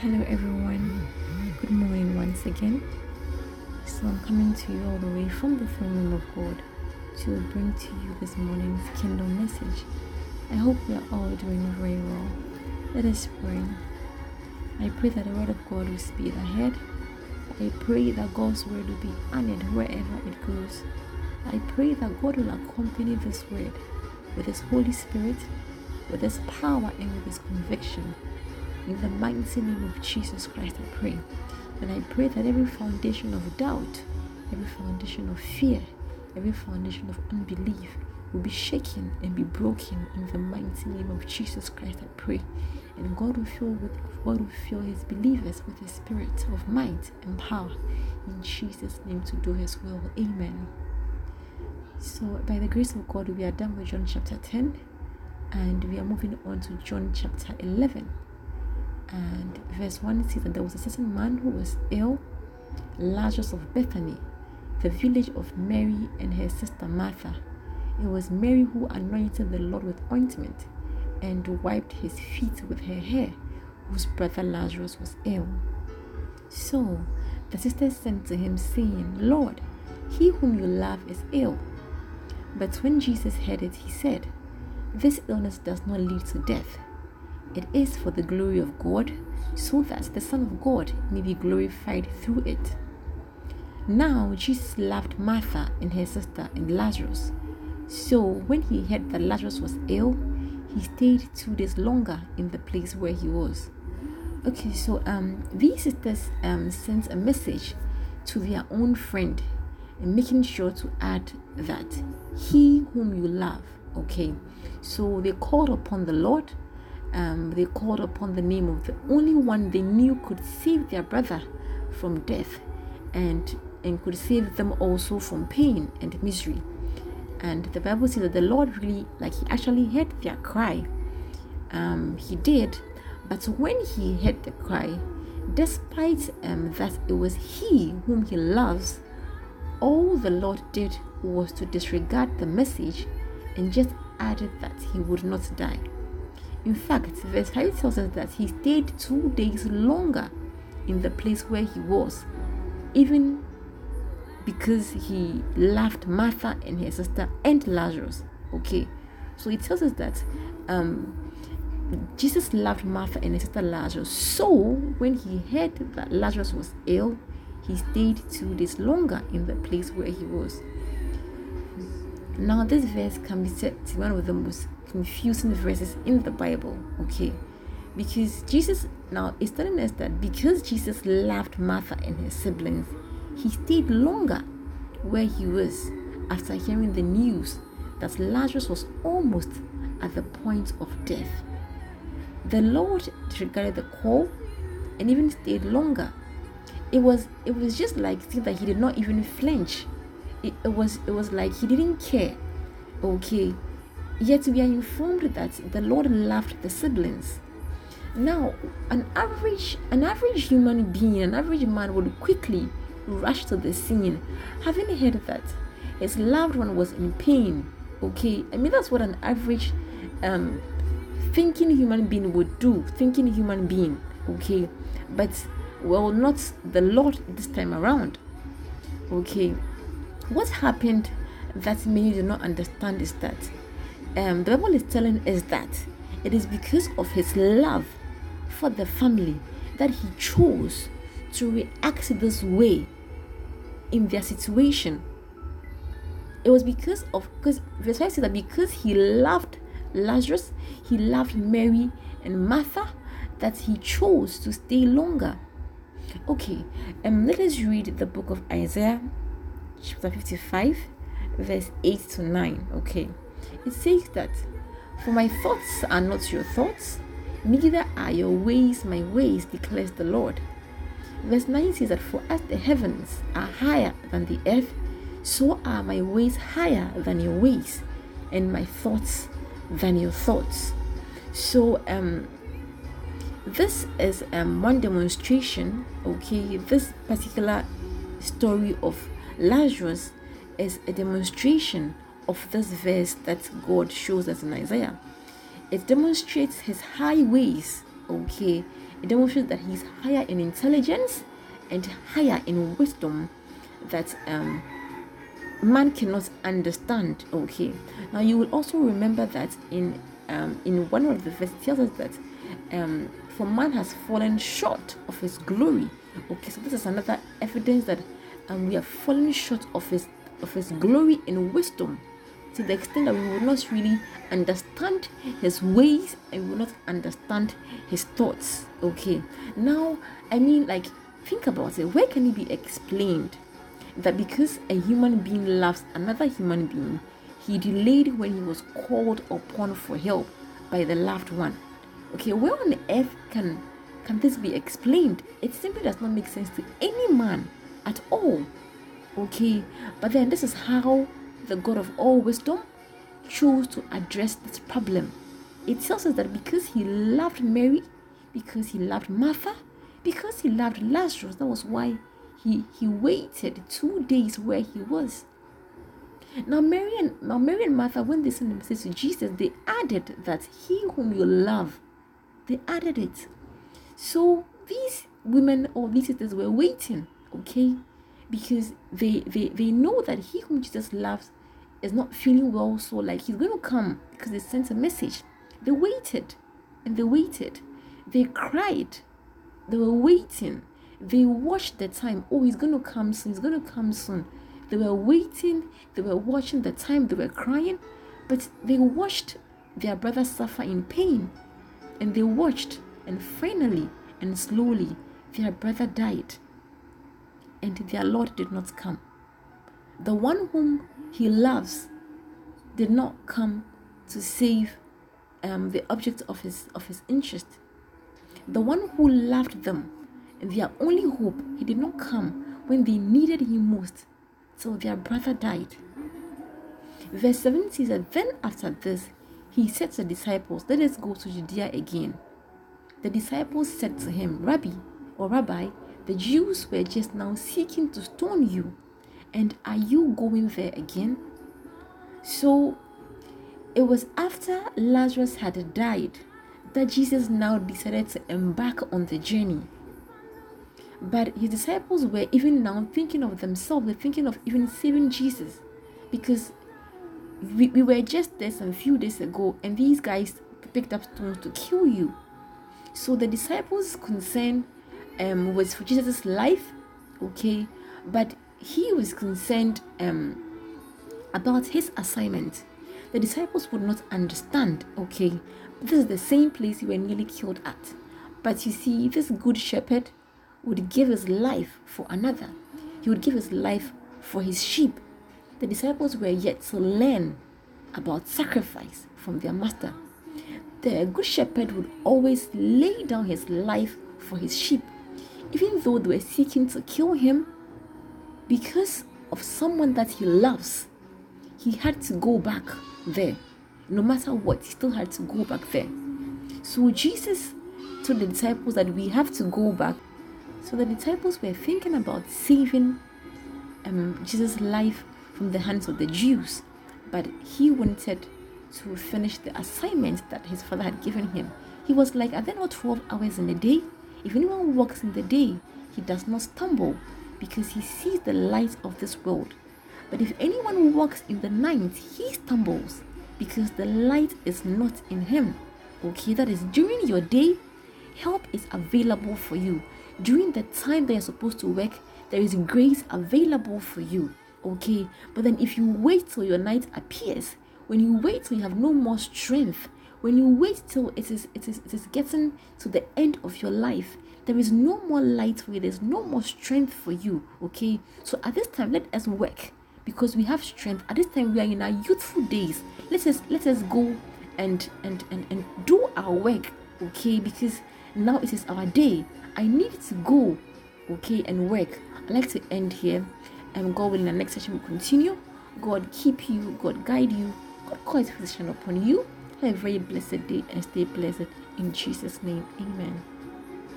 Hello, everyone. Good morning once again. So, I'm coming to you all the way from the throne room of God to bring to you this morning's kingdom message. I hope we are all doing very well. Let us pray. I pray that the word of God will speed ahead. I pray that God's word will be honored wherever it goes. I pray that God will accompany this word with His Holy Spirit, with His power, and with His conviction. In the mighty name of Jesus Christ, I pray. And I pray that every foundation of doubt, every foundation of fear, every foundation of unbelief will be shaken and be broken in the mighty name of Jesus Christ. I pray. And God will fill with God will fill his believers with the spirit of might and power in Jesus' name to do his will. Amen. So by the grace of God, we are done with John chapter 10 and we are moving on to John chapter 11 and verse 1 says that there was a certain man who was ill, Lazarus of Bethany, the village of Mary and her sister Martha. It was Mary who anointed the Lord with ointment and wiped his feet with her hair, whose brother Lazarus was ill. So the sisters sent to him, saying, Lord, he whom you love is ill. But when Jesus heard it, he said, This illness does not lead to death it is for the glory of God, so that the Son of God may be glorified through it. Now Jesus loved Martha and her sister and Lazarus. So when he heard that Lazarus was ill, he stayed two days longer in the place where he was. Okay, so um these sisters um sent a message to their own friend and making sure to add that he whom you love. Okay, so they called upon the Lord um, they called upon the name of the only one they knew could save their brother from death and and could save them also from pain and misery. And the bible says that the lord really like he actually heard their cry. Um, he did. But when he heard the cry despite um, that it was he whom he loves all the lord did was to disregard the message and just added that he would not die in fact, verse 5 tells us that he stayed two days longer in the place where he was, even because he loved Martha and her sister and Lazarus. Okay, so it tells us that um, Jesus loved Martha and her sister Lazarus. So when he heard that Lazarus was ill, he stayed two days longer in the place where he was. Now, this verse can be said to be one of the most confusing verses in the Bible, okay? Because Jesus now is telling us that because Jesus loved Martha and her siblings, he stayed longer where he was after hearing the news that Lazarus was almost at the point of death. The Lord disregarded the call and even stayed longer. It was it was just like seeing that he did not even flinch it, it was it was like he didn't care okay yet we are informed that the lord loved the siblings. Now an average an average human being an average man would quickly rush to the scene. Having heard that? His loved one was in pain okay? I mean that's what an average um thinking human being would do thinking human being okay? But well not the lord this time around okay? What happened that many do not understand is that um, the Bible is telling us that it is because of his love for the family that he chose to react this way in their situation. It was because of because verse 5 says that because he loved Lazarus, he loved Mary and Martha, that he chose to stay longer. Okay, um, let us read the book of Isaiah chapter 55, verse 8 to 9. Okay, it says that, For my thoughts are not your thoughts, neither are your ways my ways, declares the Lord. Verse 9 says that, For as the heavens are higher than the earth, so are my ways higher than your ways, and my thoughts than your thoughts. So, um, this is um, one demonstration okay this particular story of Lazarus is a demonstration of this verse that God shows us in Isaiah. It demonstrates his high ways, okay, It demonstrates that he's higher in intelligence and higher in wisdom that um, man cannot understand. Okay. Now you will also remember that in um, in one of the verses tells us that um, for man has fallen short of his glory. Okay, so this is another evidence that um, we are falling short of his of his glory in wisdom to the extent that we will not really understand his ways and we will not understand his thoughts. Okay, now I mean, like, think about it. Where can it be explained that because a human being loves another human being, he delayed when he was called upon for help by the loved one? Okay, where on earth can can this be explained? It simply does not make sense to any man at all. Okay, but then this is how the God of all wisdom chose to address this problem. It tells us that because he loved Mary, because he loved Martha, because he loved Lazarus, that was why he, he waited two days where he was. Now Mary and now Mary and Martha, when they sent the message to Jesus, they added that he whom you love they added it. So these women or these sisters were waiting, okay? Because they they they know that he whom Jesus loves is not feeling well, so like he's going to come because they sent a message. They waited and they waited. They cried. They were waiting. They watched the time. Oh, he's going to come soon. He's going to come soon. They were waiting. They were watching the time. They were crying. But they watched their brother suffer in pain and they watched, and finally and slowly their brother died, and their Lord did not come. The one whom he loves did not come to save um, the object of his of his interest. The one who loved them, their only hope, he did not come when they needed him most, till their brother died. Verse 7 says that then after this he said to the disciples, Let us go to Judea again. The disciples said to him, Rabbi or Rabbi, the Jews were just now seeking to stone you, and are you going there again? So it was after Lazarus had died that Jesus now decided to embark on the journey. But his disciples were even now thinking of themselves, they're thinking of even saving Jesus because we, we were just there some few days ago and these guys picked up stones to kill you so the disciples concern um was for jesus' life okay? But he was concerned um about his assignment. The disciples would not understand okay? This is the same place you were nearly killed at. But you see this good shepherd would give his life for another. He would give his life for his sheep. The disciples were yet to learn about sacrifice from their master. The good shepherd would always lay down his life for his sheep, even though they were seeking to kill him because of someone that he loves. He had to go back there. No matter what, he still had to go back there. So Jesus told the disciples that we have to go back. So the disciples were thinking about saving um, Jesus' life from the hands of the Jews, but he wanted to finish the assignment that his father had given him. He was like, Are there not 12 hours in a day? If anyone walks in the day, he does not stumble because he sees the light of this world. But if anyone walks in the night, he stumbles because the light is not in him. Okay, that is during your day, help is available for you. During the time that you're supposed to work, there is grace available for you okay but then if you wait till your night appears when you wait till you have no more strength when you wait till it is it is it is getting to the end of your life there is no more light for you there's no more strength for you okay? So at this time let us work because we have strength. At this time we are in our youthful days. Let us let us go and and and, and do our work okay? Because now it is our day. I need to go okay and work. I like to end here. And God will in the next session will continue. God keep you, God guide you, God call his physician upon you. Have a very blessed day and stay blessed in Jesus' name. Amen.